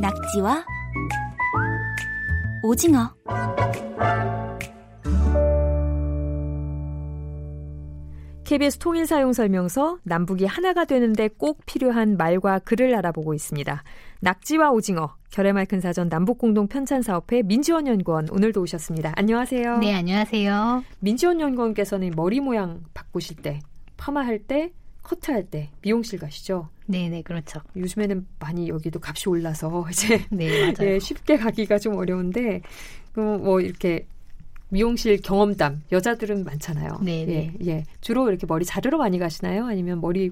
낙지와 오징어 KBS 통일사용설명서 남북이 하나가 되는데 꼭 필요한 말과 글을 알아보고 있습니다. 낙지와 오징어 결의말 큰 사전 남북공동 편찬사업회 민지원 연구원 오늘도 오셨습니다. 안녕하세요. 네, 안녕하세요. 민지원 연구원께서는 머리 모양 바꾸실 때, 파마할 때, 커트할 때 미용실 가시죠? 네, 네, 그렇죠. 요즘에는 많이 여기도 값이 올라서 이제 네. 예, 쉽게 가기가 좀 어려운데 그뭐 이렇게 미용실 경험담 여자들은 많잖아요. 네, 네. 예, 예. 주로 이렇게 머리 자르러 많이 가시나요? 아니면 머리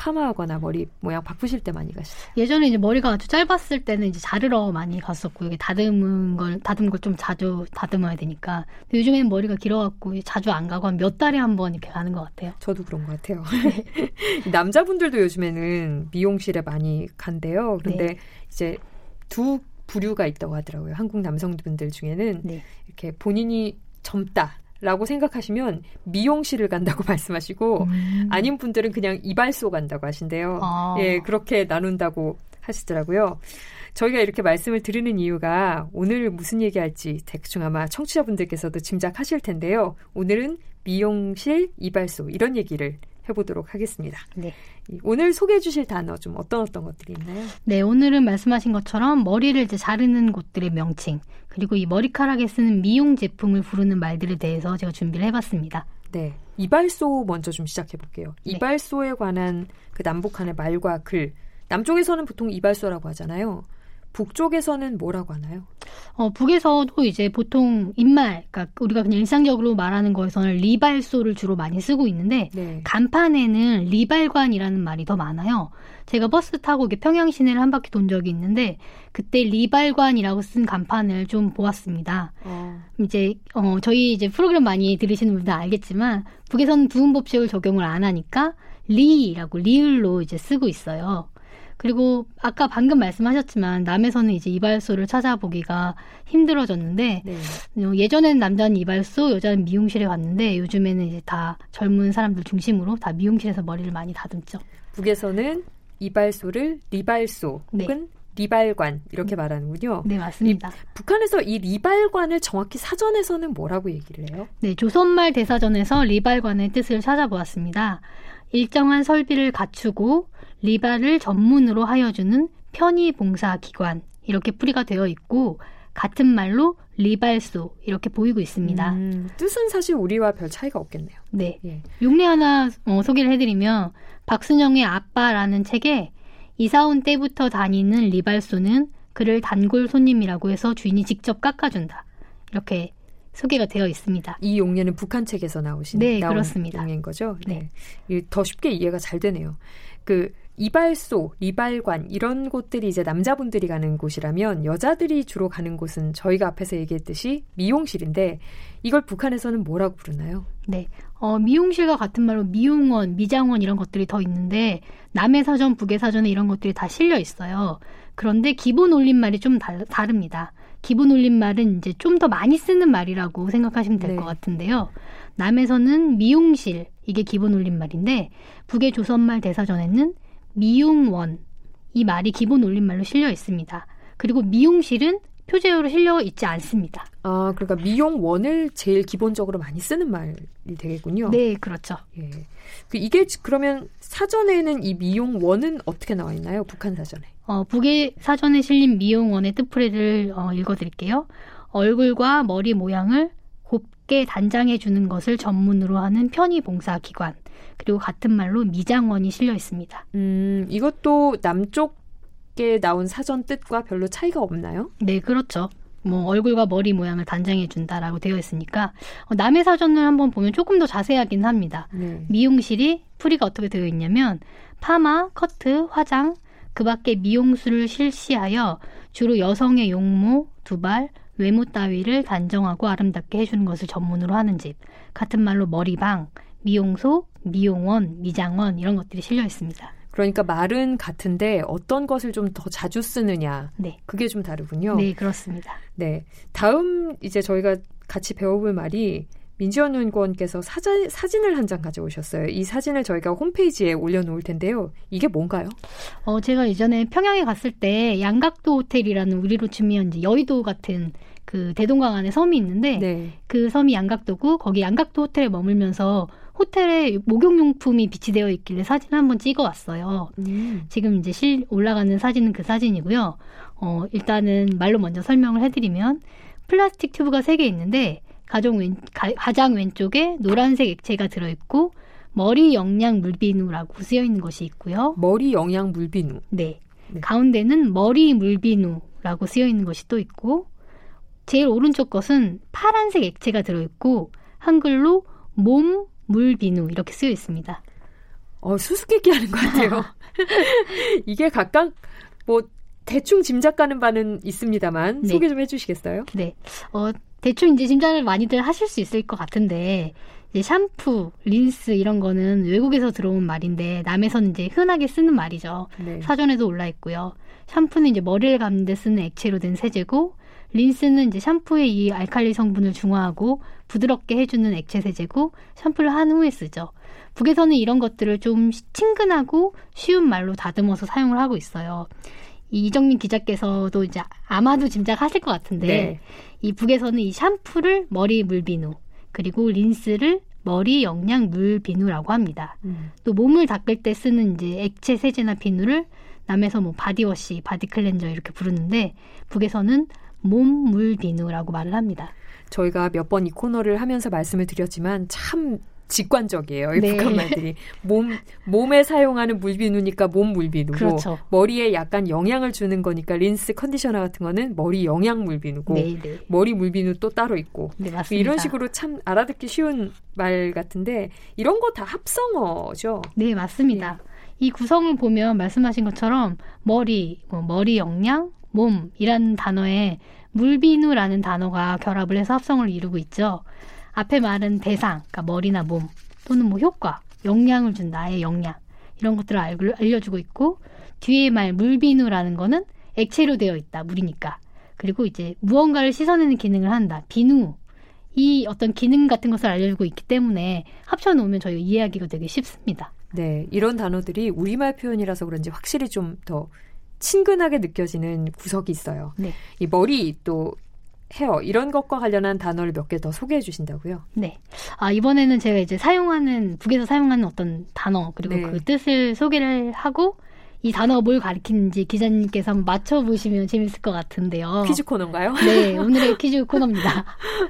파마하거나 머리 모양 바꾸실 때 많이 가시나요? 예전에 이제 머리가 아주 짧았을 때는 이제 자르러 많이 갔었고 이게 다듬은 걸 다듬은 걸 좀 자주 다듬어야 되니까. 근데 요즘에는 머리가 길어갖고 자주 안 가고 한 몇 달에 한 번 이렇게 가는 것 같아요. 저도 그런 것 같아요. 남자분들도 요즘에는 미용실에 많이 간대요. 그런데 네. 이제 두 부류가 있다고 하더라고요. 한국 남성분들 중에는 네. 이렇게 본인이 젊다 라고 생각하시면 미용실을 간다고 말씀하시고 음. 아닌 분들은 그냥 이발소 간다고 하신대요. 아. 예, 그렇게 나눈다고 하시더라고요. 저희가 이렇게 말씀을 드리는 이유가 오늘 무슨 얘기할지 대충 아마 청취자분들께서도 짐작하실 텐데요. 오늘은 미용실, 이발소 이런 얘기를 해보도록 하겠습니다. 네. 이- 오늘 소개해 주실 단어 좀 어떤 어떤 것들이 있나요? 네, 오늘은 말씀하신 것처럼 머리를 이제 자르는 곳들의 명칭, 그리고 이 머리카락에 쓰는 미용 제품을 부르는 말들에 대해서 제가 준비를 해봤습니다. 네. 이발소 먼저 좀 시작해 볼게요. 네. 이발소에 관한 그 남북한의 말과 글. 남쪽에서는 보통 이발소라고 하잖아요. 북쪽에서는 뭐라고 하나요? 어, 북에서도 이제 보통 입말, 그러니까 우리가 그냥 일상적으로 말하는 거에서는 리발소를 주로 많이 쓰고 있는데 네. 간판에는 리발관이라는 말이 더 많아요. 제가 버스 타고 이렇게 평양 시내를 한 바퀴 돈 적이 있는데 그때 리발관이라고 쓴 간판을 좀 보았습니다. 어, 이제 어 저희 이제 프로그램 많이 들으시는 분들 알겠지만 북에서는 두음 법칙을 적용을 안 하니까 리라고 리을로 이제 쓰고 있어요. 그리고 아까 방금 말씀하셨지만 남에서는 이제 이발소를 찾아보기가 힘들어졌는데 네. 어, 예전에는 남자는 이발소, 여자는 미용실에 갔는데 요즘에는 이제 다 젊은 사람들 중심으로 다 미용실에서 머리를 많이 다듬죠. 북에서는 이발소를 리발소 네. 혹은 리발관 이렇게 말하는군요. 네, 맞습니다. 북한에서 이 리발관을 정확히 사전에서는 뭐라고 얘기를 해요? 네, 조선말 대사전에서 리발관의 뜻을 찾아보았습니다. 일정한 설비를 갖추고 리발을 전문으로 하여주는 편의봉사 기관 이렇게 풀이가 되어 있고 같은 말로 리발소 이렇게 보이고 있습니다. 음, 뜻은 사실 우리와 별 차이가 없겠네요. 네, 예. 용례 하나 어, 소개를 해드리면 박순영의 아빠라는 책에 이사 온 때부터 다니는 리발소는 그를 단골 손님이라고 해서 주인이 직접 깎아준다 이렇게 소개가 되어 있습니다. 이 용례는 북한 책에서 나오신 네, 나온 그렇습니다. 용례인 거죠. 네. 이- 더 쉽게 이해가 잘 되네요. 그 이발소, 리발관 이런 곳들이 이제 남자분들이 가는 곳이라면 여자들이 주로 가는 곳은 저희가 앞에서 얘기했듯이 미용실인데 이걸 북한에서는 뭐라고 부르나요? 네. 어, 미용실과 같은 말로 미용원, 미장원 이런 것들이 더 있는데 남의 사전, 북의 사전에 이런 것들이 다 실려 있어요. 그런데 기본 올림말이 좀 달, 다릅니다. 기본 올림말은 이제 좀 더 많이 쓰는 말이라고 생각하시면 될 네. 것 같은데요. 남에서는 미용실 이게 기본 올림말인데 북의 조선말 대사전에는 미용원 이 말이 기본 올림말로 실려 있습니다. 그리고 미용실은 표제어로 실려 있지 않습니다. 아, 그러니까 미용원을 제일 기본적으로 많이 쓰는 말이 되겠군요. 네, 그렇죠. 예. 그 이게 지- 그러면 사전에는 이 미용원은 어떻게 나와 있나요? 북한 사전에. 어, 북의 사전에 실린 미용원의 뜻풀이를 어, 읽어드릴게요. 얼굴과 머리 모양을 곱게 단장해 주는 것을 전문으로 하는 편의봉사기관 그리고 같은 말로 미장원이 실려 있습니다. 음, 이것도 남쪽에 나온 사전 뜻과 별로 차이가 없나요? 네, 그렇죠. 뭐 얼굴과 머리 모양을 단장해 준다라고 되어 있으니까 어, 남의 사전을 한번 보면 조금 더 자세하긴 합니다. 네. 미용실이 풀이가 어떻게 되어 있냐면 파마, 커트, 화장, 그 밖에 미용술을 실시하여 주로 여성의 용모, 두발, 외모 따위를 단정하고 아름답게 해주는 것을 전문으로 하는 집. 같은 말로 머리방, 미용소, 미용원, 미장원 이런 것들이 실려 있습니다. 그러니까 말은 같은데 어떤 것을 좀 더 자주 쓰느냐 네. 그게 좀 다르군요. 네, 그렇습니다. 네. 다음 이제 저희가 같이 배워볼 말이 민지원 의원께서 사진, 사진을 한 장 가져오셨어요. 이 사진을 저희가 홈페이지에 올려놓을 텐데요. 이게 뭔가요? 어, 제가 예전에 평양에 갔을 때 양각도 호텔이라는 우리로 치면 이제 여의도 같은 그 대동강 안에 섬이 있는데 네. 그 섬이 양각도고 거기 양각도 호텔에 머물면서 호텔에 목욕용품이 비치되어 있길래 사진 한번 찍어 왔어요. 음. 지금 이제 실 올라가는 사진은 그 사진이고요. 어, 일단은 말로 먼저 설명을 해드리면 플라스틱 튜브가 세 개 있는데 가정 왼, 가, 가장 왼쪽에 노란색 액체가 들어있고 머리 영양 물비누라고 쓰여 있는 것이 있고요. 머리 영양 물비누. 네. 네. 가운데는 머리 물비누라고 쓰여 있는 것이 또 있고 제일 오른쪽 것은 파란색 액체가 들어있고 한글로 몸 물비누 이렇게 쓰여 있습니다. 어, 수수께끼 하는 것 같아요. 이게 각각 뭐 대충 짐작 가는 바는 있습니다만 네. 소개 좀 해주시겠어요? 네. 어, 대충 이제 짐작을 많이들 하실 수 있을 것 같은데 이제 샴푸, 린스 이런 거는 외국에서 들어온 말인데 남에서는 이제 흔하게 쓰는 말이죠. 네. 사전에도 올라 있고요. 샴푸는 이제 머리를 감는 데 쓰는 액체로 된 세제고 린스는 이제 샴푸의 이 알칼리 성분을 중화하고 부드럽게 해주는 액체 세제고 샴푸를 한 후에 쓰죠. 북에서는 이런 것들을 좀 친근하고 쉬운 말로 다듬어서 사용을 하고 있어요. 이정민 기자께서도 이제 아마도 짐작하실 것 같은데 네. 이 북에서는 이 샴푸를 머리 물비누 그리고 린스를 머리 영양 물 비누라고 합니다. 음. 또 몸을 닦을 때 쓰는 이제 액체 세제나 비누를 남에서 뭐 바디워시, 바디 클렌저 이렇게 부르는데 북에서는 몸물 비누라고 말을 합니다. 저희가 몇 번 이 코너를 하면서 말씀을 드렸지만 참 직관적이에요. 이 네. 북한 말들이 몸 몸에 사용하는 물비누니까 몸 물비누고 그렇죠. 머리에 약간 영향을 주는 거니까 린스 컨디셔너 같은 거는 머리 영양 물비누고 네, 네. 머리 물비누 또 따로 있고 네, 이런 식으로 참 알아듣기 쉬운 말 같은데 이런 거 다 합성어죠. 네 맞습니다. 네. 이 구성을 보면 말씀하신 것처럼 머리, 뭐 머리 영양, 몸이라는 단어에 물비누라는 단어가 결합을 해서 합성을 이루고 있죠. 앞에 말은 대상, 그러니까 머리나 몸 또는 뭐 효과, 영향을 준 나의 영양 이런 것들을 알려주고 있고 뒤에 말 물비누라는 거는 액체로 되어 있다 물이니까 그리고 이제 무언가를 씻어내는 기능을 한다 비누 이 어떤 기능 같은 것을 알려주고 있기 때문에 합쳐놓으면 저희가 이해하기가 되게 쉽습니다. 네, 이런 단어들이 우리말 표현이라서 그런지 확실히 좀 더 친근하게 느껴지는 구석이 있어요. 네. 이 머리 또 헤어 이런 것과 관련한 단어를 몇 개 더 소개해 주신다고요? 네. 아 이번에는 제가 이제 사용하는 북에서 사용하는 어떤 단어 그리고 네. 그 뜻을 소개를 하고 이 단어가 뭘 가리키는지 기자님께서 한번 맞춰 보시면 재밌을 것 같은데요. 퀴즈 코너인가요? 네, 오늘의 퀴즈 코너입니다.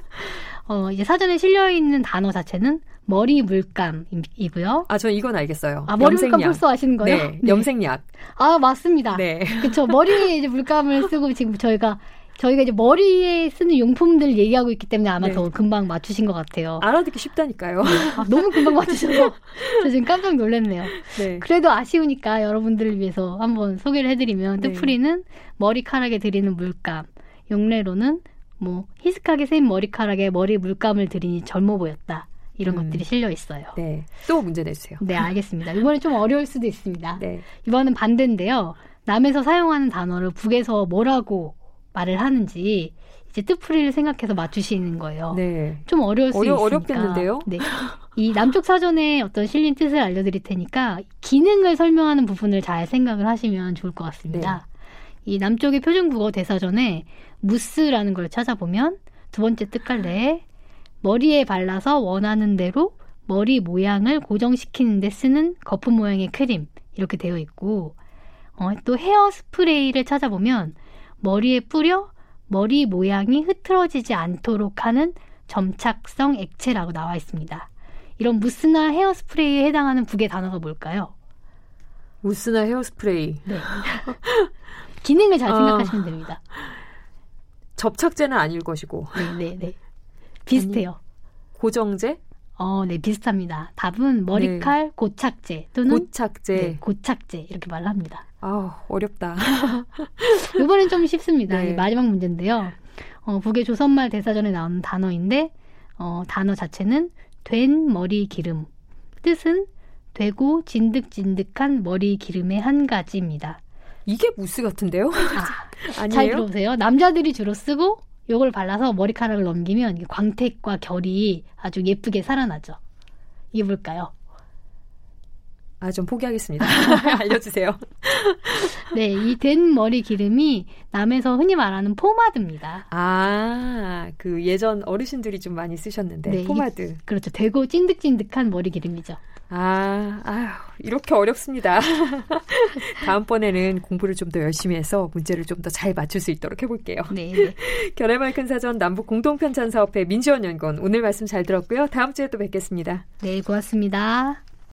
어, 이제 사전에 실려 있는 단어 자체는 머리 물감이고요. 아, 저 이건 알겠어요. 아, 머리 물감 벌써 아시는 거예요? 네, 네. 염색약. 아, 맞습니다. 네. 그렇죠. 머리에 이제 물감을 쓰고 지금 저희가 저희가 이제 머리에 쓰는 용품들 얘기하고 있기 때문에 아마 네. 더 금방 맞추신 것 같아요. 알아듣기 쉽다니까요. 네. 아, 너무 금방 맞추셔서 저 지금 깜짝 놀랐네요. 네. 그래도 아쉬우니까 여러분들을 위해서 한번 소개를 해드리면 네. 뜻풀이는 머리카락에 들이는 물감, 용례로는 뭐 희숙하게 생 머리카락에 머리 물감을 들이니 젊어 보였다. 이런 음. 것들이 실려 있어요. 네. 또 문제 내주세요. 네, 알겠습니다. 이번엔 좀 어려울 수도 있습니다. 네. 이번은 반대인데요. 남에서 사용하는 단어를 북에서 뭐라고 말을 하는지 이제 뜻풀이를 생각해서 맞추시는 거예요. 네. 좀 어려울 수 어려, 있으니까. 어렵겠는데요? 네. 이 남쪽 사전에 어떤 실린 뜻을 알려드릴 테니까 기능을 설명하는 부분을 잘 생각을 하시면 좋을 것 같습니다. 네. 이 남쪽의 표준국어 대사전에 무스라는 걸 찾아보면 두 번째 뜻갈래에 머리에 발라서 원하는 대로 머리 모양을 고정시키는 데 쓰는 거품 모양의 크림 이렇게 되어 있고 어, 또 헤어 스프레이를 찾아보면 머리에 뿌려 머리 모양이 흐트러지지 않도록 하는 점착성 액체라고 나와 있습니다. 이런 무스나 헤어 스프레이에 해당하는 북의 단어가 뭘까요? 무스나 헤어 스프레이. 네. 기능을 잘 생각하시면 아, 됩니다. 접착제는 아닐 것이고. 네, 네, 네. 비슷해요. 고정제? 어, 네, 비슷합니다. 답은 머리칼 네. 고착제 또는 고착제. 네, 고착제 이렇게 말을 합니다. 아, 어렵다. 이번엔 좀 쉽습니다. 네. 마지막 문제인데요. 어, 북의 조선말 대사전에 나오는 단어인데 어, 단어 자체는 된 머리 기름. 뜻은 되고 진득진득한 머리 기름의 한 가지입니다. 이게 무스 같은데요? 아, 잘 들어보세요. 남자들이 주로 쓰고 요걸 발라서 머리카락을 넘기면 광택과 결이 아주 예쁘게 살아나죠. 이게 뭘까요? 아, 좀 포기하겠습니다. 알려주세요. 네, 이 된 머리 기름이 남에서 흔히 말하는 포마드입니다. 아, 그 예전 어르신들이 좀 많이 쓰셨는데 네, 포마드. 그렇죠. 되고 찐득찐득한 머리 기름이죠. 아, 아휴, 이렇게 어렵습니다. 다음번에는 공부를 좀 더 열심히 해서 문제를 좀 더 잘 맞출 수 있도록 해볼게요. 네. 네. 겨레말 큰 사전 남북 공동편찬 사업회 민지원 연구원 오늘 말씀 잘 들었고요. 다음 주에 또 뵙겠습니다. 네, 고맙습니다.